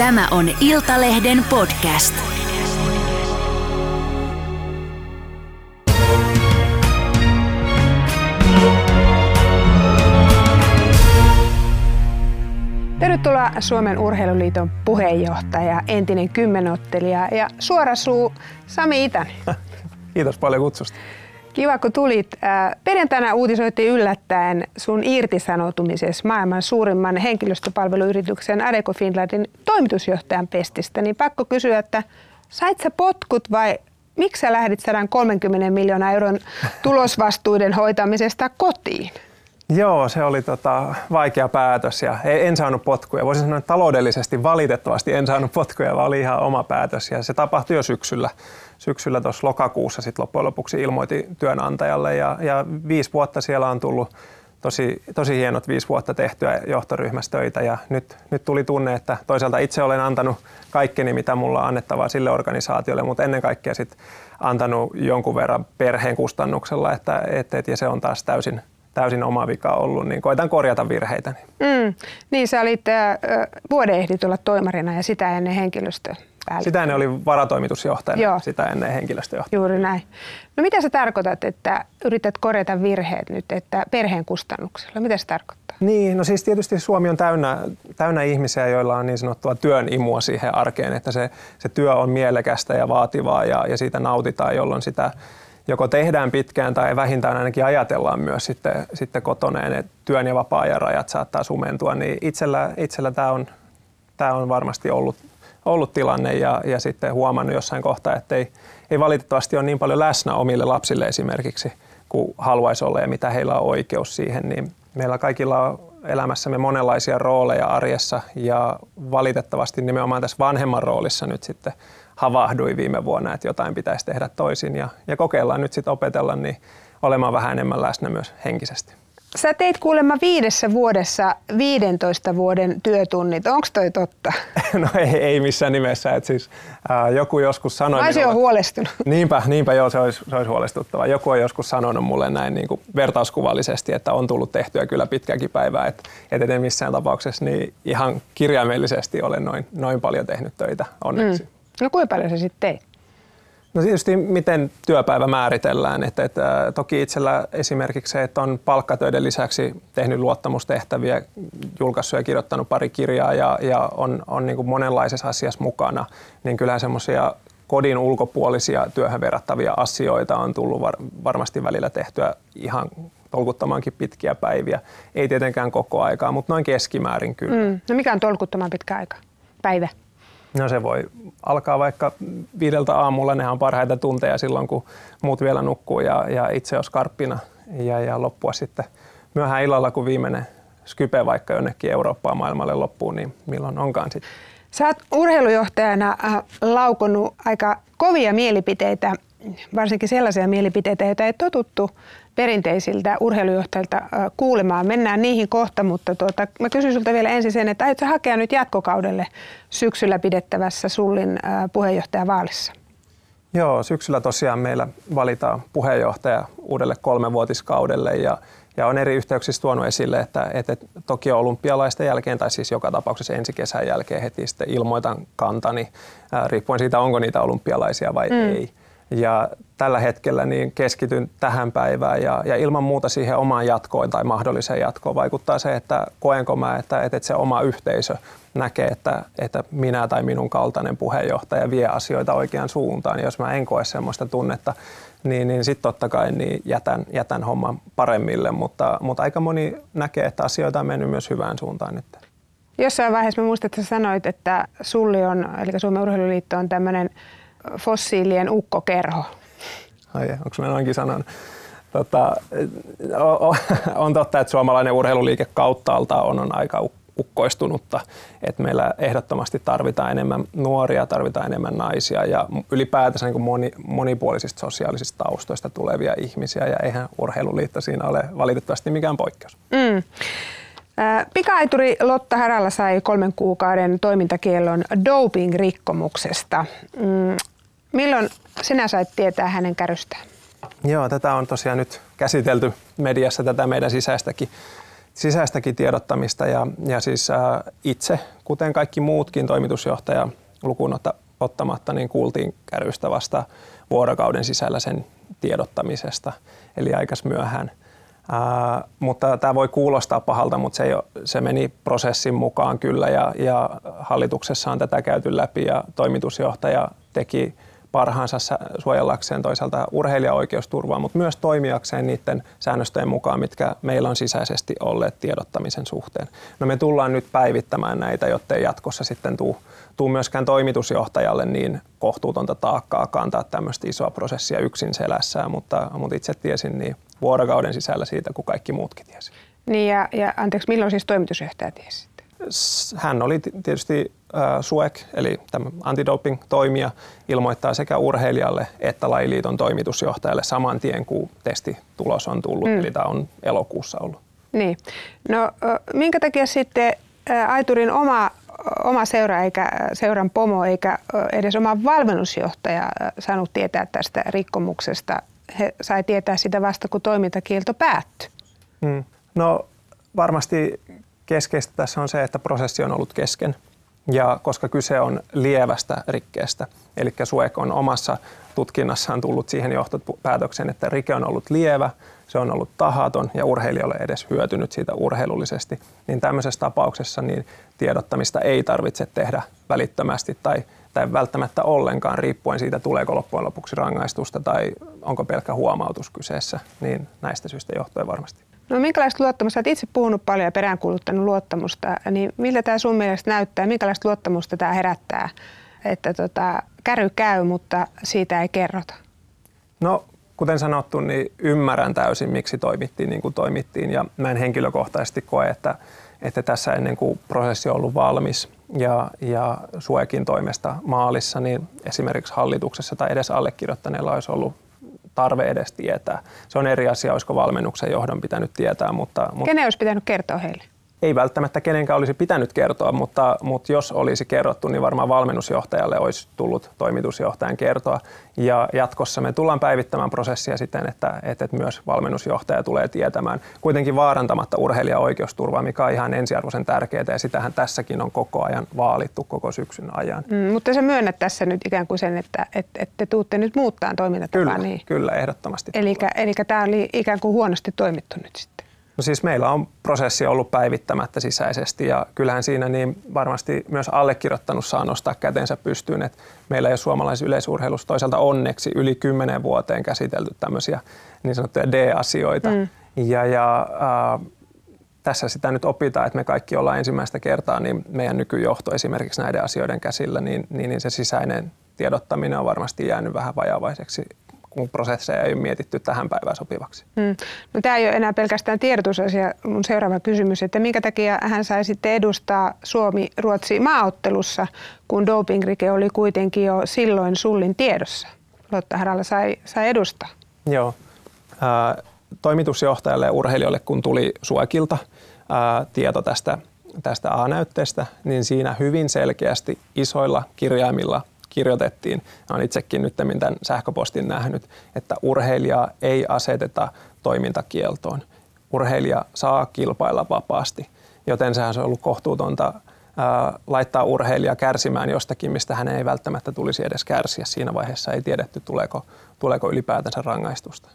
Tämä on Iltalehden podcast. Tervetuloa Suomen Urheiluliiton puheenjohtaja, entinen kymmenottelija ja suorasuu Sami Itänen. Kiitos paljon kutsusta. Kiva, kun tulit. Äh, perjantaina uutisoitiin yllättäen sun irtisanoutumisessa maailman suurimman henkilöstöpalveluyrityksen Adeco Finlandin toimitusjohtajan pestistä. Niin pakko kysyä, että sait sä potkut vai miksi sä lähdit 130 miljoonaa euron tulosvastuiden hoitamisesta kotiin? Joo, se oli tota, vaikea päätös ja en saanut potkuja. Voisin sanoa, että taloudellisesti valitettavasti en saanut potkuja, vaan oli ihan oma päätös ja se tapahtui jo syksyllä. Syksyllä tuossa lokakuussa sitten loppujen lopuksi ilmoitin työnantajalle ja, ja viisi vuotta siellä on tullut tosi, tosi hienot viisi vuotta tehtyä johtoryhmässä töitä ja nyt, nyt tuli tunne, että toisaalta itse olen antanut kaikkeni, mitä mulla on annettavaa sille organisaatiolle, mutta ennen kaikkea sitten antanut jonkun verran perheen kustannuksella, että, että, että ja se on taas täysin, täysin oma vika ollut, niin koitan korjata virheitä. Mm, niin sä olit äh, vuoden ehdit olla toimarina ja sitä ennen henkilöstö. Sitä ennen oli varatoimitusjohtajana, Joo. sitä ennen henkilöstöjohtajana. Juuri näin. No mitä sä tarkoitat, että yrität korjata virheet nyt, että perheen kustannuksella? Mitä se tarkoittaa? Niin, no siis tietysti Suomi on täynnä, täynnä ihmisiä, joilla on niin sanottua työn imua siihen arkeen, että se, se työ on mielekästä ja vaativaa ja, ja siitä nautitaan, jolloin sitä joko tehdään pitkään tai vähintään ainakin ajatellaan myös sitten, sitten kotona ja ne työn ja vapaa-ajan rajat saattaa sumentua, niin itsellä, itsellä tämä on, tämä on varmasti ollut, ollut tilanne ja, ja sitten huomannut jossain kohtaa, että ei, ei valitettavasti ole niin paljon läsnä omille lapsille esimerkiksi kuin haluaisi olla ja mitä heillä on oikeus siihen, niin meillä kaikilla on elämässämme monenlaisia rooleja arjessa ja valitettavasti nimenomaan tässä vanhemman roolissa nyt sitten havahduin viime vuonna, että jotain pitäisi tehdä toisin ja, ja kokeillaan nyt sitten opetella niin olemaan vähän enemmän läsnä myös henkisesti. Sä teit kuulemma viidessä vuodessa 15 vuoden työtunnit. Onko toi totta? No ei, ei missään nimessä. Et siis, ää, joku joskus sanoi... Mä olisin jo huolestunut. Niinpä, niinpä joo, se olisi, se olisi huolestuttava. Joku on joskus sanonut mulle näin niin kuin vertauskuvallisesti, että on tullut tehtyä kyllä pitkäkin päivää. Että et en missään tapauksessa niin ihan kirjaimellisesti olen noin, noin paljon tehnyt töitä onneksi. Mm. No kuinka paljon sä sitten teit? No tietysti miten työpäivä määritellään. Että, että toki itsellä esimerkiksi se, että on palkkatöiden lisäksi tehnyt luottamustehtäviä, julkaissut ja kirjoittanut pari kirjaa ja, ja on, on niin kuin monenlaisessa asiassa mukana, niin kyllähän semmoisia kodin ulkopuolisia työhön verrattavia asioita on tullut var, varmasti välillä tehtyä ihan tolkuttamankin pitkiä päiviä. Ei tietenkään koko aikaa, mutta noin keskimäärin kyllä. Mm. No mikä on tolkuttaman pitkä aika? Päivä? No se voi alkaa vaikka viideltä aamulla, nehän on parhaita tunteja silloin, kun muut vielä nukkuu ja, ja itse on skarppina. Ja, ja loppua sitten myöhään illalla, kun viimeinen skype vaikka jonnekin Eurooppaan maailmalle loppuu, niin milloin onkaan sitten. Sä oot urheilujohtajana äh, laukonut aika kovia mielipiteitä, varsinkin sellaisia mielipiteitä, joita ei totuttu perinteisiltä urheilujohtajilta kuulemaan. Mennään niihin kohta, mutta tuota, mä kysyn sulta vielä ensin sen, että aiotko hakea nyt jatkokaudelle syksyllä pidettävässä Sullin puheenjohtajavaalissa? Joo, syksyllä tosiaan meillä valitaan puheenjohtaja uudelle kolmevuotiskaudelle ja, ja on eri yhteyksissä tuonut esille, että, että toki olympialaisten jälkeen tai siis joka tapauksessa ensi kesän jälkeen heti sitten ilmoitan kantani, riippuen siitä onko niitä olympialaisia vai mm. ei. Ja tällä hetkellä niin keskityn tähän päivään ja, ja ilman muuta siihen omaan jatkoon tai mahdolliseen jatkoon vaikuttaa se, että koenko mä, että, että se oma yhteisö näkee, että, että minä tai minun kaltainen puheenjohtaja vie asioita oikeaan suuntaan. Jos mä en koe sellaista tunnetta, niin, niin sitten totta kai niin jätän, jätän homman paremmille, mutta, mutta aika moni näkee, että asioita on mennyt myös hyvään suuntaan nyt. Jossain vaiheessa mä muistan, että sä sanoit, että Sulli on, eli Suomen urheiluliitto on tämmöinen fossiilien ukkokerho. Ai, onko mä noinkin sanonut? Tota, on totta, että suomalainen urheiluliike kauttaalta on, on aika ukkoistunutta, että meillä ehdottomasti tarvitaan enemmän nuoria, tarvitaan enemmän naisia ja ylipäätänsä niin moni, monipuolisista sosiaalisista taustoista tulevia ihmisiä ja eihän urheiluliitto siinä ole valitettavasti mikään poikkeus. Mm. Pikaituri Lotta Haralla sai kolmen kuukauden toimintakiellon doping-rikkomuksesta. Milloin sinä sait tietää hänen kärystään? Joo, tätä on tosiaan nyt käsitelty mediassa, tätä meidän sisäistäkin sisäistäkin tiedottamista ja, ja siis ää, itse, kuten kaikki muutkin toimitusjohtaja lukuun ottamatta, niin kuultiin kärystä vasta vuorokauden sisällä sen tiedottamisesta, eli aikas myöhään. Ää, mutta tämä voi kuulostaa pahalta, mutta se, jo, se meni prosessin mukaan kyllä ja, ja hallituksessa on tätä käyty läpi ja toimitusjohtaja teki parhaansa suojellakseen toisaalta urheilijaoikeusturvaa, mutta myös toimijakseen niiden säännöstöjen mukaan, mitkä meillä on sisäisesti olleet tiedottamisen suhteen. No me tullaan nyt päivittämään näitä, jotta ei jatkossa sitten tuu, tuu myöskään toimitusjohtajalle niin kohtuutonta taakkaa kantaa tämmöistä isoa prosessia yksin selässään, mutta, mutta itse tiesin niin vuorokauden sisällä siitä, kuin kaikki muutkin tiesi. Niin ja, ja anteeksi, milloin siis toimitusjohtaja tiesi? Hän oli tietysti SUEC, eli tämä antidoping-toimija, ilmoittaa sekä urheilijalle että lajiliiton toimitusjohtajalle saman tien, kun testitulos on tullut, mm. eli tämä on elokuussa ollut. Niin. No minkä takia sitten Aiturin oma, oma seura eikä seuran pomo eikä edes oma valmennusjohtaja saanut tietää tästä rikkomuksesta? He sai tietää sitä vasta, kun toimintakielto päättyi. Mm. No varmasti keskeistä tässä on se, että prosessi on ollut kesken. Ja koska kyse on lievästä rikkeestä, eli SUEK on omassa tutkinnassaan tullut siihen johtopäätökseen, että rike on ollut lievä, se on ollut tahaton ja urheilija ole edes hyötynyt siitä urheilullisesti, niin tämmöisessä tapauksessa niin tiedottamista ei tarvitse tehdä välittömästi tai, tai välttämättä ollenkaan, riippuen siitä, tuleeko loppujen lopuksi rangaistusta tai onko pelkkä huomautus kyseessä, niin näistä syistä johtuen varmasti. No minkälaista luottamusta, olet itse puhunut paljon ja peräänkuuluttanut luottamusta, niin miltä tämä sun mielestä näyttää, minkälaista luottamusta tämä herättää, että tota, käry käy, mutta siitä ei kerrota? No kuten sanottu, niin ymmärrän täysin, miksi toimittiin niin kuin toimittiin. Ja mä en henkilökohtaisesti koe, että, että tässä ennen kuin prosessi on ollut valmis ja, ja Suekin toimesta maalissa, niin esimerkiksi hallituksessa tai edes allekirjoittaneella olisi ollut tarve edes tietää. Se on eri asia, olisiko valmennuksen johdon pitänyt tietää. Mutta, mutta Kenen olisi pitänyt kertoa heille? Ei välttämättä kenenkään olisi pitänyt kertoa, mutta, mutta jos olisi kerrottu, niin varmaan valmennusjohtajalle olisi tullut toimitusjohtajan kertoa. Ja jatkossa me tullaan päivittämään prosessia siten, että, että myös valmennusjohtaja tulee tietämään, kuitenkin vaarantamatta urheilijan oikeusturvaa, mikä on ihan ensiarvoisen tärkeää, ja sitähän tässäkin on koko ajan vaalittu koko syksyn ajan. Mm, mutta sä myönnät tässä nyt ikään kuin sen, että, että, että te tuutte nyt muuttaa toimintatapaa. Kyllä, niin. kyllä ehdottomasti. Eli, eli tämä oli ikään kuin huonosti toimittu nyt sitten. No siis meillä on prosessi ollut päivittämättä sisäisesti ja kyllähän siinä niin varmasti myös allekirjoittanut saa nostaa kätensä pystyyn, että meillä ei ole suomalaisessa yleisurheilussa toisaalta onneksi yli kymmenen vuoteen käsitelty tämmöisiä niin sanottuja D-asioita. Mm. Ja, ja äh, tässä sitä nyt opitaan, että me kaikki ollaan ensimmäistä kertaa, niin meidän nykyjohto esimerkiksi näiden asioiden käsillä, niin, niin, niin se sisäinen tiedottaminen on varmasti jäänyt vähän vajavaiseksi kun prosesseja ei ole mietitty tähän päivään sopivaksi. Hmm. No, tämä ei ole enää pelkästään tiedotusasia. Mun seuraava kysymys, että minkä takia hän sai sitten edustaa Suomi-Ruotsi maaottelussa, kun dopingrike oli kuitenkin jo silloin sullin tiedossa? Lotta Haralla sai, sai edustaa. Joo. Ää, toimitusjohtajalle ja urheilijoille, kun tuli Suekilta ää, tieto tästä, tästä A-näytteestä, niin siinä hyvin selkeästi isoilla kirjaimilla kirjoitettiin, olen itsekin nyt tämän sähköpostin nähnyt, että urheilija ei aseteta toimintakieltoon. Urheilija saa kilpailla vapaasti, joten sehän on ollut kohtuutonta laittaa urheilija kärsimään jostakin, mistä hän ei välttämättä tulisi edes kärsiä. Siinä vaiheessa ei tiedetty, tuleeko, tuleeko ylipäätänsä rangaistusta.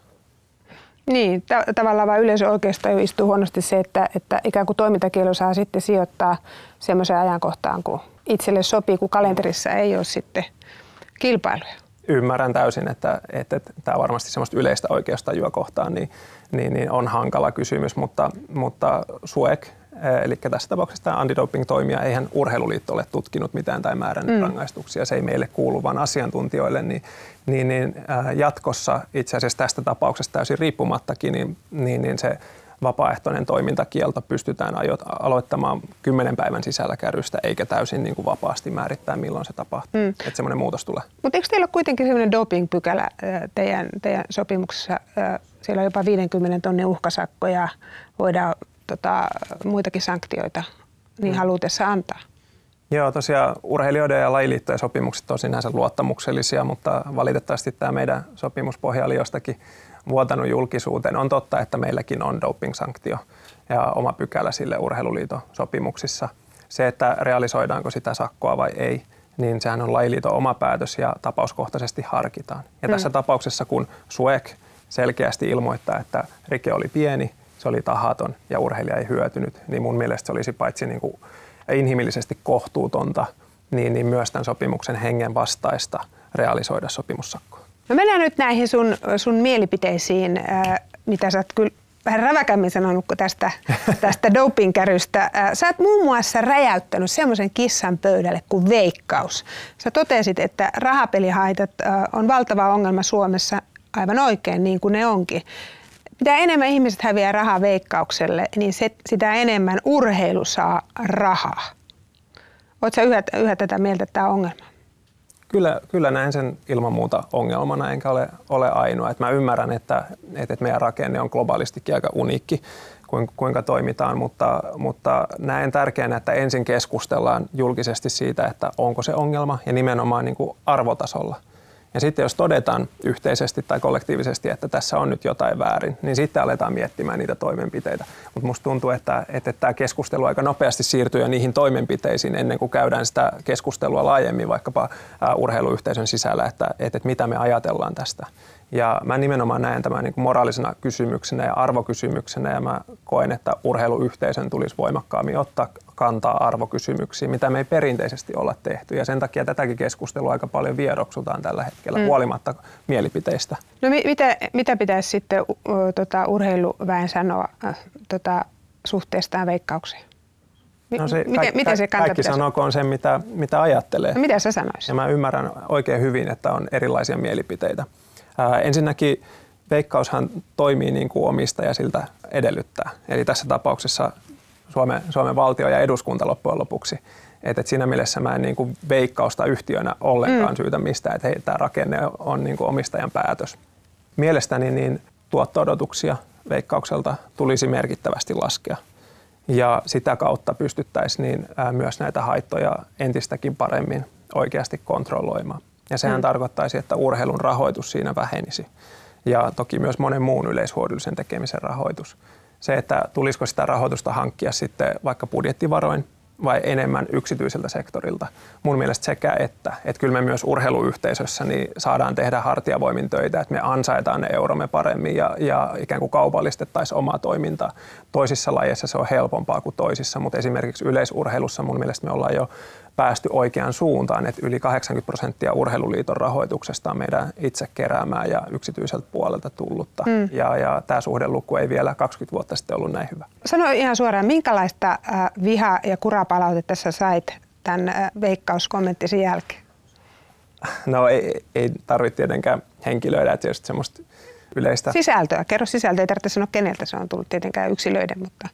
Niin, t- tavallaan vain yleisö oikeastaan istuu huonosti se, että, että ikään kuin toimintakielo saa sitten sijoittaa semmoiseen ajankohtaan, kun itselle sopii, kun kalenterissa ei ole sitten kilpailuja. Ymmärrän täysin, että, että, että tämä varmasti semmoista yleistä oikeustajua kohtaan niin, niin, niin on hankala kysymys, mutta, mutta SUEK, eli tässä tapauksessa tämä antidoping-toimija, eihän urheiluliitto ole tutkinut mitään tai määrännyt mm. rangaistuksia, se ei meille kuulu, vaan asiantuntijoille, niin, niin, niin jatkossa itse asiassa tästä tapauksesta täysin riippumattakin, niin, niin, niin se vapaaehtoinen toimintakielto pystytään aloittamaan kymmenen päivän sisällä kärrystä, eikä täysin niin kuin vapaasti määrittää, milloin se tapahtuu. Mm. Että semmoinen muutos tulee. Mutta eikö teillä ole kuitenkin semmoinen doping-pykälä teidän, teidän sopimuksessa? Siellä on jopa 50 tonnin uhkasakko ja voidaan tota, muitakin sanktioita niin mm. halutessa antaa. Joo, tosiaan urheilijoiden ja lajiliittojen sopimukset on sinänsä luottamuksellisia, mutta valitettavasti tämä meidän sopimuspohja oli jostakin vuotanut julkisuuteen. On totta, että meilläkin on doping-sanktio ja oma pykälä sille urheiluliiton sopimuksissa. Se, että realisoidaanko sitä sakkoa vai ei, niin sehän on lajiliiton oma päätös ja tapauskohtaisesti harkitaan. Ja mm. tässä tapauksessa, kun SUEK selkeästi ilmoittaa, että rike oli pieni, se oli tahaton ja urheilija ei hyötynyt, niin mun mielestä se olisi paitsi niin kuin inhimillisesti kohtuutonta, niin, niin myös tämän sopimuksen hengen vastaista realisoida sopimussakkoa. No mennään nyt näihin sun, sun mielipiteisiin, äh, mitä sä oot kyllä vähän räväkämmin sanonut kuin tästä, tästä dopingkärystä. Äh, sä oot muun muassa räjäyttänyt semmoisen kissan pöydälle kuin veikkaus. Sä totesit, että rahapelihaitat äh, on valtava ongelma Suomessa aivan oikein, niin kuin ne onkin. Mitä enemmän ihmiset häviää rahaa veikkaukselle, niin se, sitä enemmän urheilu saa rahaa. Oletko yhä, yhä tätä mieltä, että tämä on ongelma? Kyllä, kyllä näen sen ilman muuta ongelmana, enkä ole, ole ainoa. Et mä ymmärrän, että, että meidän rakenne on globaalistikin aika uniikki, kuinka toimitaan, mutta, mutta näen tärkeänä, että ensin keskustellaan julkisesti siitä, että onko se ongelma ja nimenomaan niin kuin arvotasolla – ja sitten jos todetaan yhteisesti tai kollektiivisesti, että tässä on nyt jotain väärin, niin sitten aletaan miettimään niitä toimenpiteitä. Mutta musta tuntuu, että, että tämä keskustelu aika nopeasti siirtyy jo niihin toimenpiteisiin ennen kuin käydään sitä keskustelua laajemmin vaikkapa urheiluyhteisön sisällä, että, että, että mitä me ajatellaan tästä. Ja mä nimenomaan näen tämän niin moraalisena kysymyksenä ja arvokysymyksenä ja mä koen, että urheiluyhteisön tulisi voimakkaammin ottaa kantaa arvokysymyksiin, mitä me ei perinteisesti olla tehty. Ja sen takia tätäkin keskustelua aika paljon vieroksutaan tällä hetkellä, mm. huolimatta mielipiteistä. No mi- mitä, mitä pitäisi sitten uh, tota, urheiluväen sanoa uh, tota, suhteestaan veikkaukseen? No se, miten, miten se kaikki sanokoon sen, mitä, mitä ajattelee. No mitä sä sanoisit? Ja mä ymmärrän oikein hyvin, että on erilaisia mielipiteitä. Ää, ensinnäkin veikkaushan toimii niin kuin omistaja siltä edellyttää. Eli tässä tapauksessa Suomen, Suomen valtio ja eduskunta loppujen lopuksi. Et, et siinä mielessä mä en niin kuin veikkausta yhtiönä ollenkaan mm. syytä mistään, että tämä rakenne on niin kuin omistajan päätös. Mielestäni niin tuotto-odotuksia veikkaukselta tulisi merkittävästi laskea. Ja sitä kautta pystyttäisiin niin, myös näitä haittoja entistäkin paremmin oikeasti kontrolloimaan. Ja sehän mm. tarkoittaisi, että urheilun rahoitus siinä vähenisi. Ja toki myös monen muun yleishuollisen tekemisen rahoitus se, että tulisiko sitä rahoitusta hankkia sitten vaikka budjettivaroin vai enemmän yksityiseltä sektorilta. Mun mielestä sekä että. Että kyllä me myös urheiluyhteisössä niin saadaan tehdä hartiavoimin töitä, että me ansaitaan ne euromme paremmin ja, ja ikään kuin kaupallistettaisiin omaa toimintaa. Toisissa lajeissa se on helpompaa kuin toisissa, mutta esimerkiksi yleisurheilussa mun mielestä me ollaan jo päästy oikeaan suuntaan, että yli 80 prosenttia urheiluliiton rahoituksesta on meidän itse keräämää ja yksityiseltä puolelta tullutta. Mm. Ja, ja tämä suhdeluku ei vielä 20 vuotta sitten ollut näin hyvä. Sano ihan suoraan, minkälaista äh, viha- ja kurapalautetta sä sait tämän äh, veikkauskommenttisi jälkeen? No ei, ei tarvitse tietenkään henkilöidä, että just semmoista yleistä... Sisältöä, kerro sisältöä, ei tarvitse sanoa keneltä se on tullut tietenkään yksilöiden, mutta...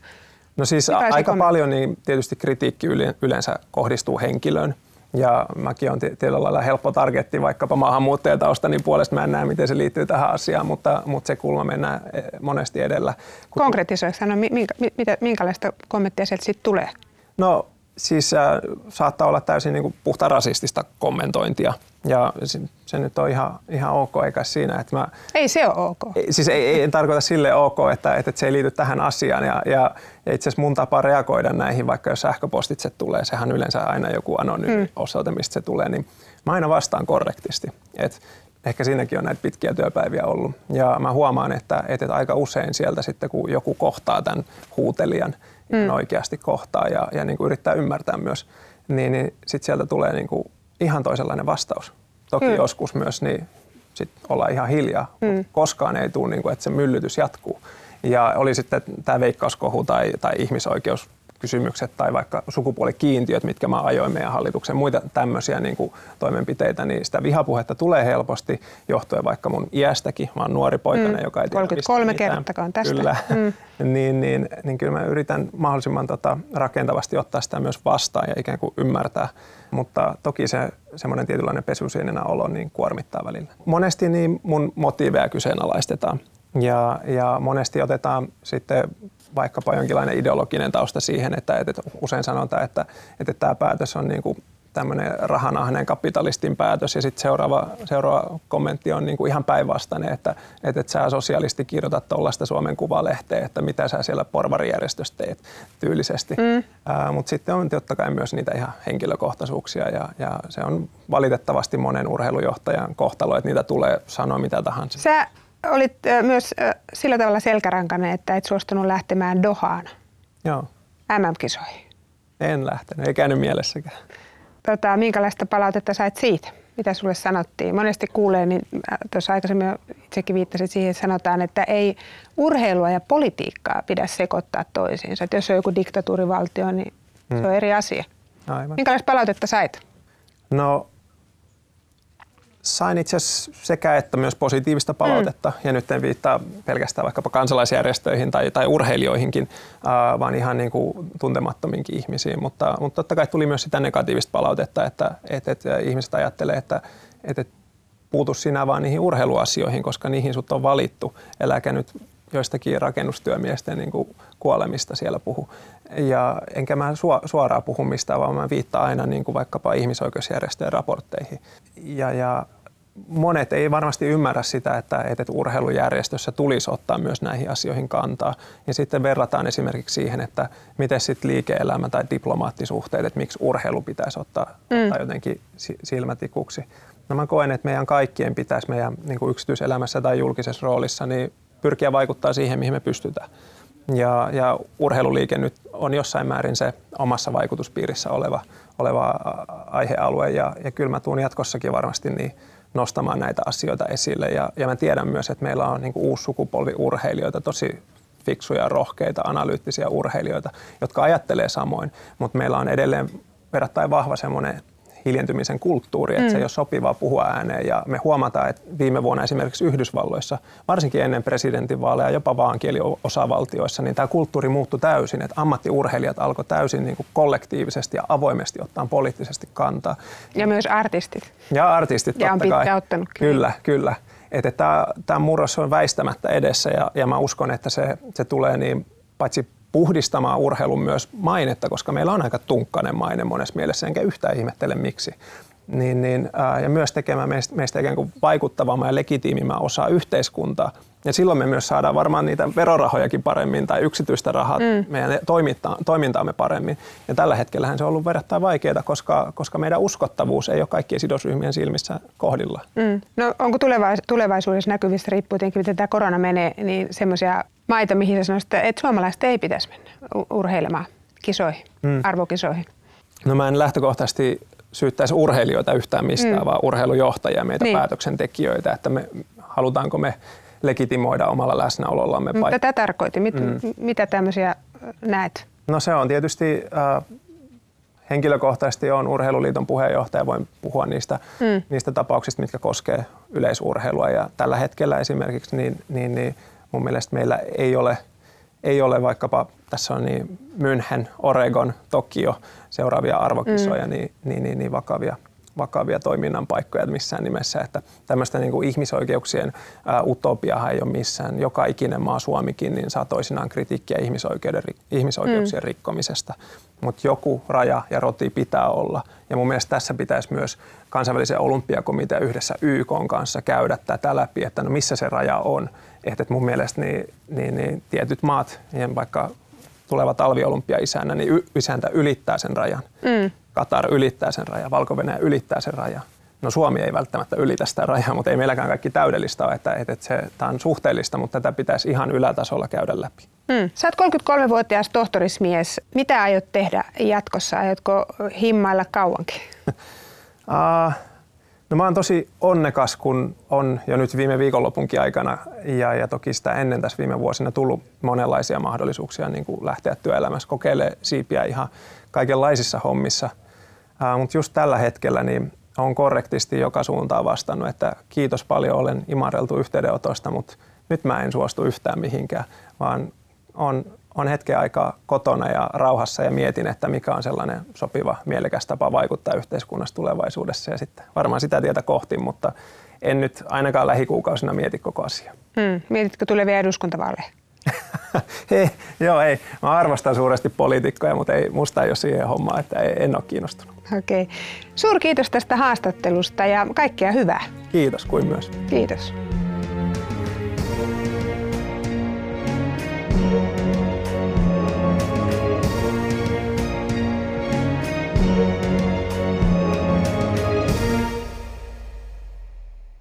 No siis aika paljon niin tietysti kritiikki yleensä kohdistuu henkilöön. Ja mäkin on tietyllä lailla helppo targetti vaikkapa maahanmuuttajataustani puolesta. Mä en näe, miten se liittyy tähän asiaan, mutta, mutta se kulma mennään e, monesti edellä. Konkretisoi, sano, minkä, minkälaista kommenttia sieltä sitten tulee? No siis äh, saattaa olla täysin niin kuin puhta rasistista kommentointia. Ja se, se nyt on ihan, ihan ok, eikä siinä, että mä... Ei se ole ok. Siis ei, ei en tarkoita sille ok, että, että se ei liity tähän asiaan. Ja, ja, ja itse asiassa mun tapa reagoida näihin, vaikka jos sähköpostitse tulee, sehän yleensä aina joku anonyymi hmm. osoite, mistä se tulee, niin mä aina vastaan korrektisti. Et ehkä siinäkin on näitä pitkiä työpäiviä ollut. Ja mä huomaan, että, että aika usein sieltä sitten, kun joku kohtaa tämän huutelijan, mm. oikeasti kohtaa ja, ja niin kuin yrittää ymmärtää myös, niin, niin sitten sieltä tulee niin kuin ihan toisenlainen vastaus. Toki mm. joskus myös niin sit ollaan ihan hiljaa, mm. mutta koskaan ei tule, niin kuin, että se myllytys jatkuu. Ja oli sitten tämä veikkauskohu tai, tai ihmisoikeus kysymykset tai vaikka sukupuolikiintiöt, mitkä mä ajoin meidän hallituksen, muita tämmöisiä niin kuin toimenpiteitä, niin sitä vihapuhetta tulee helposti johtuen vaikka mun iästäkin. Mä oon nuori poikainen, mm. joka ei tiedä 33 kertakaan tästä. Kyllä. Mm. niin, niin, niin kyllä mä yritän mahdollisimman tota, rakentavasti ottaa sitä myös vastaan ja ikään kuin ymmärtää. Mutta toki se semmoinen tietynlainen pesusienenä olo niin kuormittaa välillä. Monesti niin mun motiiveja kyseenalaistetaan. Ja, ja monesti otetaan sitten vaikkapa jonkinlainen ideologinen tausta siihen, että, että usein sanotaan, että, että tämä päätös on niin kuin tämmöinen rahanahneen kapitalistin päätös ja sitten seuraava, seuraava kommentti on niin kuin ihan päinvastainen, että, että, että sä sosialisti kirjoitat tuollaista Suomen Kuvalehteen, että mitä sä siellä porvarijärjestössä teet tyylisesti. Mm. Mutta sitten on totta kai myös niitä ihan henkilökohtaisuuksia ja, ja se on valitettavasti monen urheilujohtajan kohtalo, että niitä tulee sanoa mitä tahansa. Sä olit myös sillä tavalla selkärankainen, että et suostunut lähtemään Dohaan. Joo. MM-kisoihin. En lähtenyt, ei käynyt mielessäkään. Tota, minkälaista palautetta sait siitä? Mitä sulle sanottiin? Monesti kuulee, niin tuossa aikaisemmin itsekin viittasit siihen, että sanotaan, että ei urheilua ja politiikkaa pidä sekoittaa toisiinsa. Että jos on joku diktatuurivaltio, niin hmm. se on hmm. eri asia. Aivan. Minkälaista palautetta sait? No sain itse asiassa sekä että myös positiivista palautetta, mm. ja nyt en viittaa pelkästään vaikkapa kansalaisjärjestöihin tai, tai urheilijoihinkin, äh, vaan ihan niin kuin tuntemattominkin ihmisiin. Mutta, mutta totta kai tuli myös sitä negatiivista palautetta, että, että, että ihmiset ajattelee, että, että puutu sinä vaan niihin urheiluasioihin, koska niihin sut on valittu. Äläkä nyt joistakin rakennustyömiesten niin kuin kuolemista siellä puhu. Ja enkä mä suoraan puhu mistään, vaan mä viittaan aina niin kuin vaikkapa ihmisoikeusjärjestöjen raportteihin. Ja, ja monet ei varmasti ymmärrä sitä, että, että urheilujärjestössä tulisi ottaa myös näihin asioihin kantaa. Ja sitten verrataan esimerkiksi siihen, että miten sitten liike-elämä tai diplomaattisuhteet, että miksi urheilu pitäisi ottaa, mm. ottaa jotenkin silmätikuksi. No mä koen, että meidän kaikkien pitäisi meidän niin kuin yksityiselämässä tai julkisessa roolissa niin pyrkiä vaikuttaa siihen, mihin me pystytään. Ja, ja urheiluliike nyt on jossain määrin se omassa vaikutuspiirissä oleva, oleva aihealue ja, ja kyllä mä tuun jatkossakin varmasti niin nostamaan näitä asioita esille. Ja, ja mä tiedän myös, että meillä on niin uusi sukupolvi urheilijoita, tosi fiksuja, rohkeita, analyyttisiä urheilijoita, jotka ajattelee samoin, mutta meillä on edelleen verrattain vahva semmoinen hiljentymisen kulttuuri, että mm. se ei ole sopivaa puhua ääneen. Ja me huomataan, että viime vuonna esimerkiksi Yhdysvalloissa, varsinkin ennen presidentinvaaleja, jopa vaankieliosavaltioissa, niin tämä kulttuuri muuttui täysin, että ammattiurheilijat alkoi täysin niin kuin kollektiivisesti ja avoimesti ottaa poliittisesti kantaa. Ja myös artistit. Ja artistit, ja totta kai. ottanut. Kyllä, kyllä. Että tämä, tämä murros on väistämättä edessä ja, ja mä uskon, että se, se tulee niin paitsi puhdistamaan urheilun myös mainetta, koska meillä on aika tunkkainen maine monessa mielessä, enkä yhtään ihmettele miksi. Niin, niin, ää, ja myös tekemään meistä, meistä ikään kuin vaikuttavamman ja legitiimimmän osaa yhteiskuntaa. Ja silloin me myös saadaan varmaan niitä verorahojakin paremmin tai yksityistä rahaa mm. meidän toiminta, toimintaamme paremmin. Ja tällä hetkellä se on ollut verrattain vaikeaa, koska, koska meidän uskottavuus ei ole kaikkien sidosryhmien silmissä kohdilla. Mm. No onko tulevaisuudessa näkyvissä, riippuu tietenkin miten tämä korona menee, niin semmoisia maita, mihin sä sanoisit, että suomalaiset ei pitäisi mennä urheilemaan kisoihin, mm. arvokisoihin? No mä en lähtökohtaisesti syyttäisi urheilijoita yhtään mistään, mm. vaan urheilujohtajia, meitä niin. päätöksentekijöitä, että me, halutaanko me legitimoida omalla läsnäolollamme. Mutta tätä tarkoitin. Mit, mm. Mitä tämmöisiä näet? No se on tietysti äh, henkilökohtaisesti on urheiluliiton puheenjohtaja, voin puhua niistä, mm. niistä tapauksista, mitkä koskee yleisurheilua. Ja tällä hetkellä esimerkiksi niin, niin, niin mun mielestä meillä ei ole, ei ole vaikkapa, tässä on niin München, Oregon, Tokio, seuraavia arvokisoja, mm. niin, niin, niin, niin vakavia, vakavia toiminnan paikkoja missään nimessä. Että tämmöistä niin kuin ihmisoikeuksien ää, utopiahan ei ole missään. Joka ikinen maa, Suomikin, niin saa toisinaan kritiikkiä ihmisoikeuden, ihmisoikeuksien mm. rikkomisesta. Mutta joku raja ja roti pitää olla. Ja mun mielestä tässä pitäisi myös kansainvälisen olympiakomitea yhdessä YK kanssa käydä tätä läpi, että no missä se raja on että mun mielestä niin, niin, niin tietyt maat, niin vaikka tuleva talviolympiaisäntä, niin y, isäntä ylittää sen rajan. Mm. Katar ylittää sen rajan, valko ylittää sen rajan. No Suomi ei välttämättä ylitä sitä rajaa, mutta ei meilläkään kaikki täydellistä ole, että, että, se, tämä on suhteellista, mutta tätä pitäisi ihan ylätasolla käydä läpi. Mm. Sä oot 33-vuotias tohtorismies. Mitä aiot tehdä jatkossa? Aiotko himmailla kauankin? uh, No mä oon tosi onnekas, kun on jo nyt viime viikonlopunkin aikana ja, ja toki sitä ennen tässä viime vuosina tullut monenlaisia mahdollisuuksia niin kuin lähteä työelämässä, kokeilemaan siipiä ihan kaikenlaisissa hommissa. Mutta just tällä hetkellä niin on korrektisti joka suuntaan vastannut, että kiitos paljon, olen imareltu yhteydenotosta, mutta nyt mä en suostu yhtään mihinkään, vaan on on hetken aikaa kotona ja rauhassa ja mietin, että mikä on sellainen sopiva, mielekäs tapa vaikuttaa yhteiskunnassa tulevaisuudessa ja sitten varmaan sitä tietä kohti, mutta en nyt ainakaan lähikuukausina mieti koko asiaa. Hmm. Mietitkö tulevia eduskuntavaaleja? Hei, joo, ei. Mä arvostan suuresti poliitikkoja, mutta ei, musta ei ole siihen hommaan, että en ole kiinnostunut. Okei. Okay. Suurkiitos tästä haastattelusta ja kaikkea hyvää. Kiitos kuin myös. Kiitos.